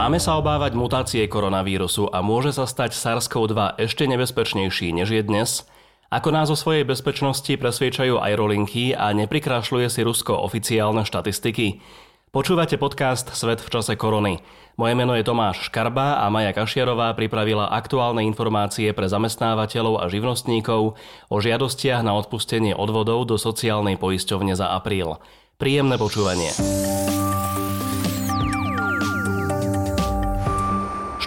Máme sa obávať mutácie koronavírusu a môže sa stať SARS-CoV-2 ešte nebezpečnejší než je dnes? Ako nás o svojej bezpečnosti presviečajú aerolinky a neprikrášľuje si Rusko oficiálne štatistiky? Počúvate podcast Svet v čase korony. Moje meno je Tomáš Škarba a Maja Kašiarová pripravila aktuálne informácie pre zamestnávateľov a živnostníkov o žiadostiach na odpustenie odvodov do sociálnej poisťovne za apríl. Príjemné počúvanie.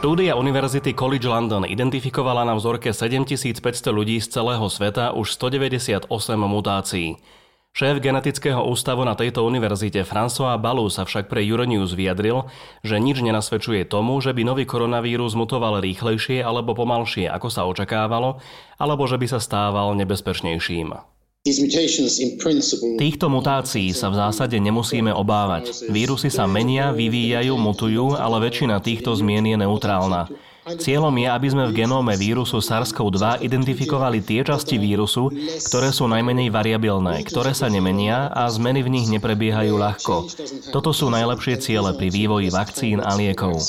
Štúdia Univerzity College London identifikovala na vzorke 7500 ľudí z celého sveta už 198 mutácií. Šéf genetického ústavu na tejto univerzite François Balou sa však pre Euronews vyjadril, že nič nenasvedčuje tomu, že by nový koronavírus mutoval rýchlejšie alebo pomalšie, ako sa očakávalo, alebo že by sa stával nebezpečnejším. Týchto mutácií sa v zásade nemusíme obávať. Vírusy sa menia, vyvíjajú, mutujú, ale väčšina týchto zmien je neutrálna. Cieľom je, aby sme v genóme vírusu SARS-CoV-2 identifikovali tie časti vírusu, ktoré sú najmenej variabilné, ktoré sa nemenia a zmeny v nich neprebiehajú ľahko. Toto sú najlepšie ciele pri vývoji vakcín a liekov.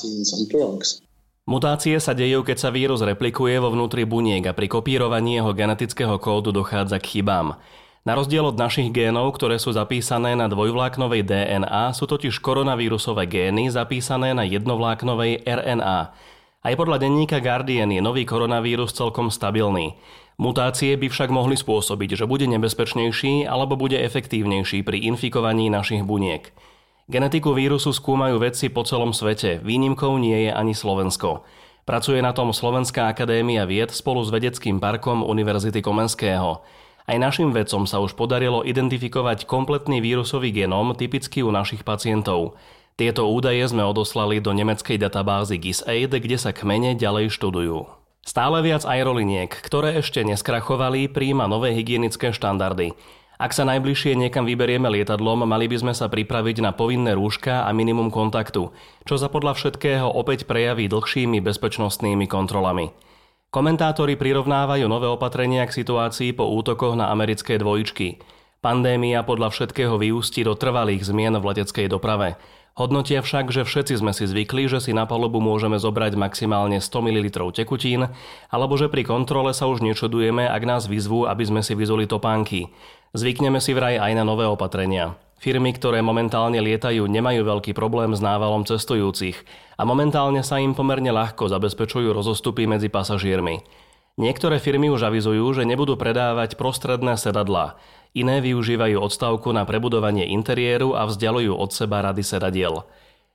Mutácie sa dejú, keď sa vírus replikuje vo vnútri buniek a pri kopírovaní jeho genetického kódu dochádza k chybám. Na rozdiel od našich génov, ktoré sú zapísané na dvojvláknovej DNA, sú totiž koronavírusové gény zapísané na jednovláknovej RNA. Aj podľa denníka Guardian je nový koronavírus celkom stabilný. Mutácie by však mohli spôsobiť, že bude nebezpečnejší alebo bude efektívnejší pri infikovaní našich buniek. Genetiku vírusu skúmajú vedci po celom svete, výnimkou nie je ani Slovensko. Pracuje na tom Slovenská akadémia vied spolu s vedeckým parkom Univerzity Komenského. Aj našim vedcom sa už podarilo identifikovať kompletný vírusový genóm typický u našich pacientov. Tieto údaje sme odoslali do nemeckej databázy GISAID, kde sa kmene ďalej študujú. Stále viac aeroliniek, ktoré ešte neskrachovali, príjma nové hygienické štandardy. Ak sa najbližšie niekam vyberieme lietadlom, mali by sme sa pripraviť na povinné rúška a minimum kontaktu, čo sa podľa všetkého opäť prejaví dlhšími bezpečnostnými kontrolami. Komentátori prirovnávajú nové opatrenia k situácii po útokoch na americké dvojičky. Pandémia podľa všetkého vyústi do trvalých zmien v leteckej doprave. Hodnotia však, že všetci sme si zvykli, že si na palubu môžeme zobrať maximálne 100 ml tekutín, alebo že pri kontrole sa už nečudujeme, ak nás vyzvú, aby sme si vyzuli topánky. Zvykneme si vraj aj na nové opatrenia. Firmy, ktoré momentálne lietajú, nemajú veľký problém s návalom cestujúcich a momentálne sa im pomerne ľahko zabezpečujú rozostupy medzi pasažiermi. Niektoré firmy už avizujú, že nebudú predávať prostredné sedadlá. Iné využívajú odstavku na prebudovanie interiéru a vzdialujú od seba rady sedadiel.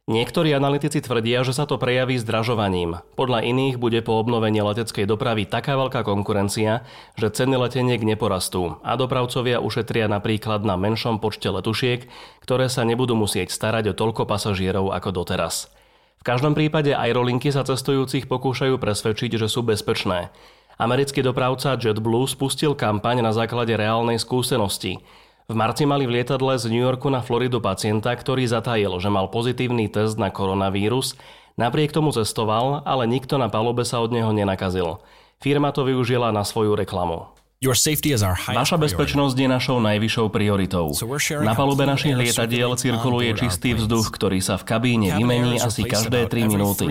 Niektorí analytici tvrdia, že sa to prejaví zdražovaním. Podľa iných bude po obnovení leteckej dopravy taká veľká konkurencia, že ceny leteniek neporastú a dopravcovia ušetria napríklad na menšom počte letušiek, ktoré sa nebudú musieť starať o toľko pasažierov ako doteraz. V každom prípade aerolinky sa cestujúcich pokúšajú presvedčiť, že sú bezpečné. Americký dopravca JetBlue spustil kampaň na základe reálnej skúsenosti. V marci mali v lietadle z New Yorku na Floridu pacienta, ktorý zatajil, že mal pozitívny test na koronavírus, napriek tomu cestoval, ale nikto na palube sa od neho nenakazil. Firma to využila na svoju reklamu. Vaša bezpečnosť je našou najvyššou prioritou. Na palube našich lietadiel cirkuluje čistý vzduch, ktorý sa v kabíne vymení asi každé 3 minúty.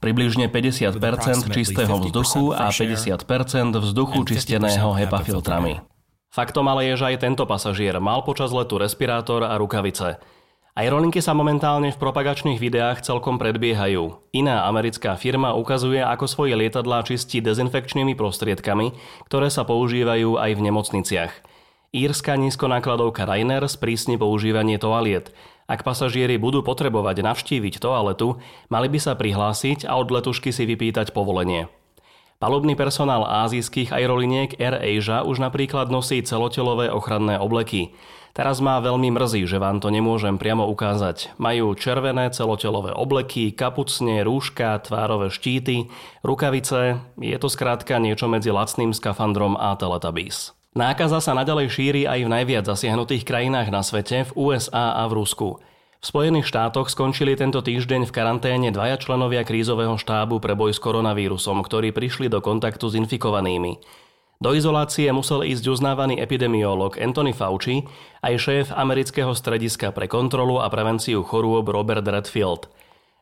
Približne 50% čistého vzduchu a 50% vzduchu čisteného HEPA filtrami. Faktom ale je, že aj tento pasažier mal počas letu respirátor a rukavice. Aerolinky sa momentálne v propagačných videách celkom predbiehajú. Iná americká firma ukazuje, ako svoje lietadlá čistí dezinfekčnými prostriedkami, ktoré sa používajú aj v nemocniciach. Írska nízkonákladovka Rainer sprísni používanie toaliet. Ak pasažieri budú potrebovať navštíviť toaletu, mali by sa prihlásiť a od letušky si vypýtať povolenie. Palubný personál azijských aeroliniek Air Asia už napríklad nosí celotelové ochranné obleky. Teraz má veľmi mrzí, že vám to nemôžem priamo ukázať. Majú červené celotelové obleky, kapucne, rúška, tvárové štíty, rukavice. Je to skrátka niečo medzi lacným skafandrom a Teletubbies. Nákaza sa nadalej šíri aj v najviac zasiahnutých krajinách na svete, v USA a v Rusku. V Spojených štátoch skončili tento týždeň v karanténe dvaja členovia krízového štábu pre boj s koronavírusom, ktorí prišli do kontaktu s infikovanými. Do izolácie musel ísť uznávaný epidemiolog Anthony Fauci aj šéf amerického strediska pre kontrolu a prevenciu chorôb Robert Redfield.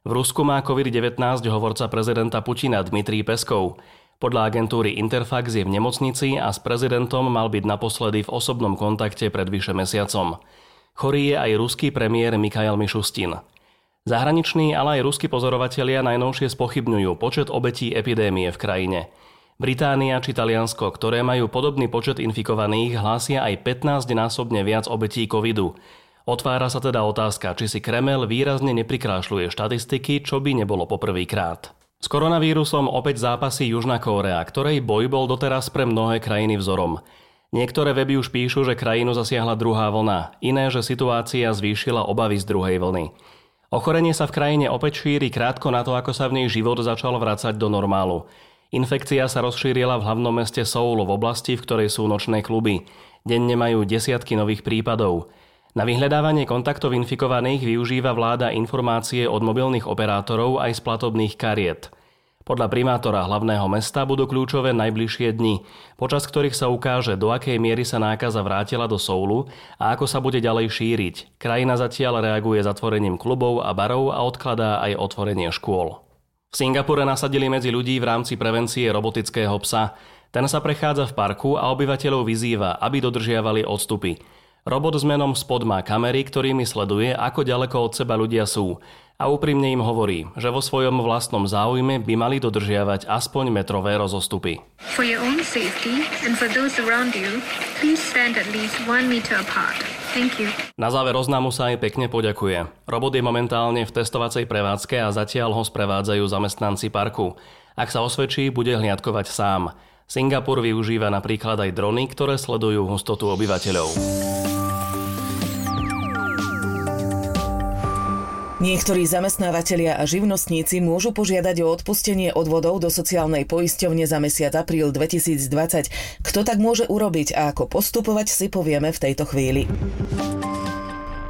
V Rusku má COVID-19 hovorca prezidenta Putina Dmitrij Peskov. Podľa agentúry Interfax je v nemocnici a s prezidentom mal byť naposledy v osobnom kontakte pred vyše mesiacom. Chorý je aj ruský premiér Mikhail Mišustin. Zahraniční, ale aj ruskí pozorovatelia najnovšie spochybňujú počet obetí epidémie v krajine. Británia či Taliansko, ktoré majú podobný počet infikovaných, hlásia aj 15-násobne viac obetí covidu. Otvára sa teda otázka, či si Kremel výrazne neprikrášľuje štatistiky, čo by nebolo poprvýkrát. S koronavírusom opäť zápasí Južná Kórea, ktorej boj bol doteraz pre mnohé krajiny vzorom. Niektoré weby už píšu, že krajinu zasiahla druhá vlna, iné, že situácia zvýšila obavy z druhej vlny. Ochorenie sa v krajine opäť šíri krátko na to, ako sa v nej život začal vrácať do normálu. Infekcia sa rozšírila v hlavnom meste Soul v oblasti, v ktorej sú nočné kluby. Denne majú desiatky nových prípadov. Na vyhľadávanie kontaktov infikovaných využíva vláda informácie od mobilných operátorov aj z platobných kariet. Podľa primátora hlavného mesta budú kľúčové najbližšie dni, počas ktorých sa ukáže, do akej miery sa nákaza vrátila do Soulu a ako sa bude ďalej šíriť. Krajina zatiaľ reaguje zatvorením klubov a barov a odkladá aj otvorenie škôl. V Singapure nasadili medzi ľudí v rámci prevencie robotického psa. Ten sa prechádza v parku a obyvateľov vyzýva, aby dodržiavali odstupy. Robot s menom Spod má kamery, ktorými sleduje, ako ďaleko od seba ľudia sú a úprimne im hovorí, že vo svojom vlastnom záujme by mali dodržiavať aspoň metrové rozostupy. For your own safety and for those around you, please stand at least one meter apart. Thank you. Na záver oznámu sa aj pekne poďakuje. Robot je momentálne v testovacej prevádzke a zatiaľ ho sprevádzajú zamestnanci parku. Ak sa osvedčí, bude hliadkovať sám. Singapur využíva napríklad aj drony, ktoré sledujú hustotu obyvateľov. Niektorí zamestnávateľia a živnostníci môžu požiadať o odpustenie odvodov do sociálnej poisťovne za mesiac apríl 2020. Kto tak môže urobiť a ako postupovať si povieme v tejto chvíli.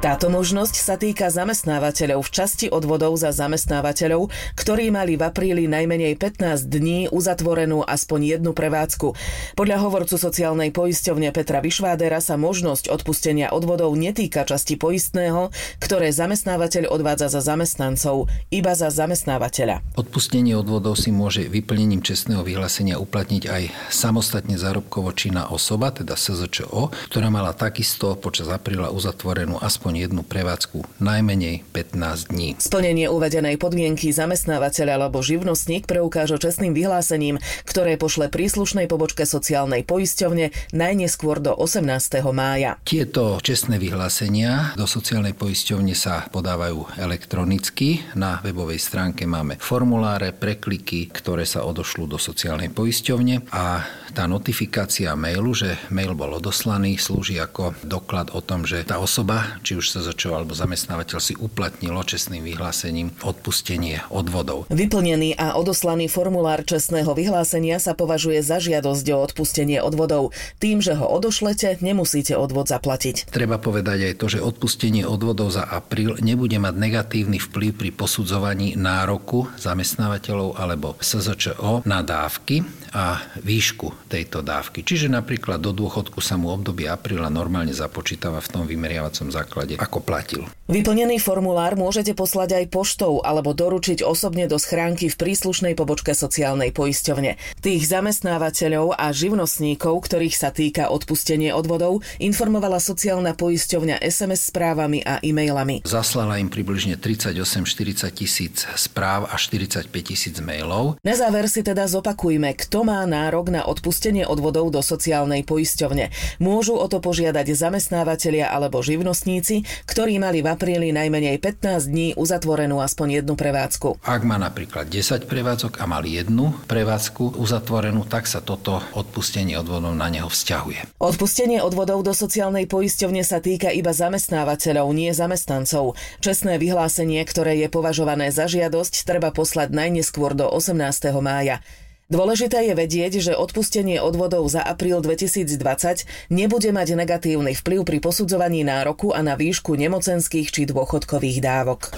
Táto možnosť sa týka zamestnávateľov v časti odvodov za zamestnávateľov, ktorí mali v apríli najmenej 15 dní uzatvorenú aspoň jednu prevádzku. Podľa hovorcu sociálnej poisťovne Petra Vyšvádera sa možnosť odpustenia odvodov netýka časti poistného, ktoré zamestnávateľ odvádza za zamestnancov, iba za zamestnávateľa. Odpustenie odvodov si môže vyplnením čestného vyhlásenia uplatniť aj samostatne zárobkovo činná osoba, teda SZČO, ktorá mala takisto počas apríla uzatvorenú aspoň aspoň jednu prevádzku najmenej 15 dní. Splnenie uvedenej podmienky zamestnávateľ alebo živnostník preukáže čestným vyhlásením, ktoré pošle príslušnej pobočke sociálnej poisťovne najneskôr do 18. mája. Tieto čestné vyhlásenia do sociálnej poisťovne sa podávajú elektronicky. Na webovej stránke máme formuláre, prekliky, ktoré sa odošľú do sociálnej poisťovne a tá notifikácia mailu, že mail bol odoslaný, slúži ako doklad o tom, že tá osoba, či už sa začal alebo zamestnávateľ si uplatnilo čestným vyhlásením odpustenie odvodov. Vyplnený a odoslaný formulár čestného vyhlásenia sa považuje za žiadosť o odpustenie odvodov. Tým, že ho odošlete, nemusíte odvod zaplatiť. Treba povedať aj to, že odpustenie odvodov za apríl nebude mať negatívny vplyv pri posudzovaní nároku zamestnávateľov alebo SZČO na dávky a výšku tejto dávky. Čiže napríklad do dôchodku sa mu obdobie apríla normálne započítava v tom vymeriavacom základe, ako platil. Vyplnený formulár môžete poslať aj poštou alebo doručiť osobne do schránky v príslušnej pobočke sociálnej poisťovne. Tých zamestnávateľov a živnostníkov, ktorých sa týka odpustenie odvodov, informovala sociálna poisťovňa SMS správami a e-mailami. Zaslala im približne 38-40 tisíc správ a 45 tisíc mailov. Na záver si teda zopakujme, kto má nárok na odpustenie odvodov do sociálnej poisťovne. Môžu o to požiadať zamestnávateľia alebo živnostníci, ktorí mali v apríli najmenej 15 dní uzatvorenú aspoň jednu prevádzku. Ak má napríklad 10 prevádzok a mali jednu prevádzku uzatvorenú, tak sa toto odpustenie odvodov na neho vzťahuje. Odpustenie odvodov do sociálnej poisťovne sa týka iba zamestnávateľov, nie zamestnancov. Čestné vyhlásenie, ktoré je považované za žiadosť, treba poslať najneskôr do 18. mája. Dôležité je vedieť, že odpustenie odvodov za apríl 2020 nebude mať negatívny vplyv pri posudzovaní nároku a na výšku nemocenských či dôchodkových dávok.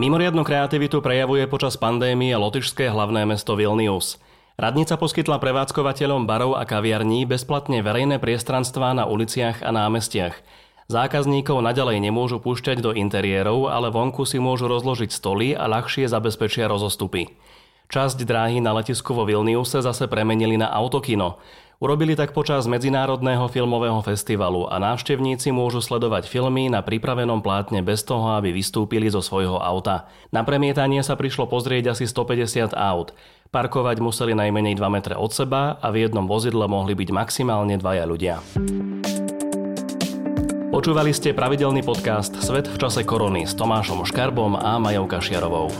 Mimoriadnu kreativitu prejavuje počas pandémie lotyšské hlavné mesto Vilnius. Radnica poskytla prevádzkovateľom barov a kaviarní bezplatne verejné priestranstvá na uliciach a námestiach. Zákazníkov naďalej nemôžu púšťať do interiérov, ale vonku si môžu rozložiť stoly a ľahšie zabezpečia rozostupy. Časť dráhy na letisku vo Vilniuse zase premenili na autokino. Urobili tak počas Medzinárodného filmového festivalu a návštevníci môžu sledovať filmy na pripravenom plátne bez toho, aby vystúpili zo svojho auta. Na premietanie sa prišlo pozrieť asi 150 aut. Parkovať museli najmenej 2 metre od seba a v jednom vozidle mohli byť maximálne dvaja ľudia. Počúvali ste pravidelný podcast Svet v čase korony s Tomášom Škarbom a Majou Kašiarovou.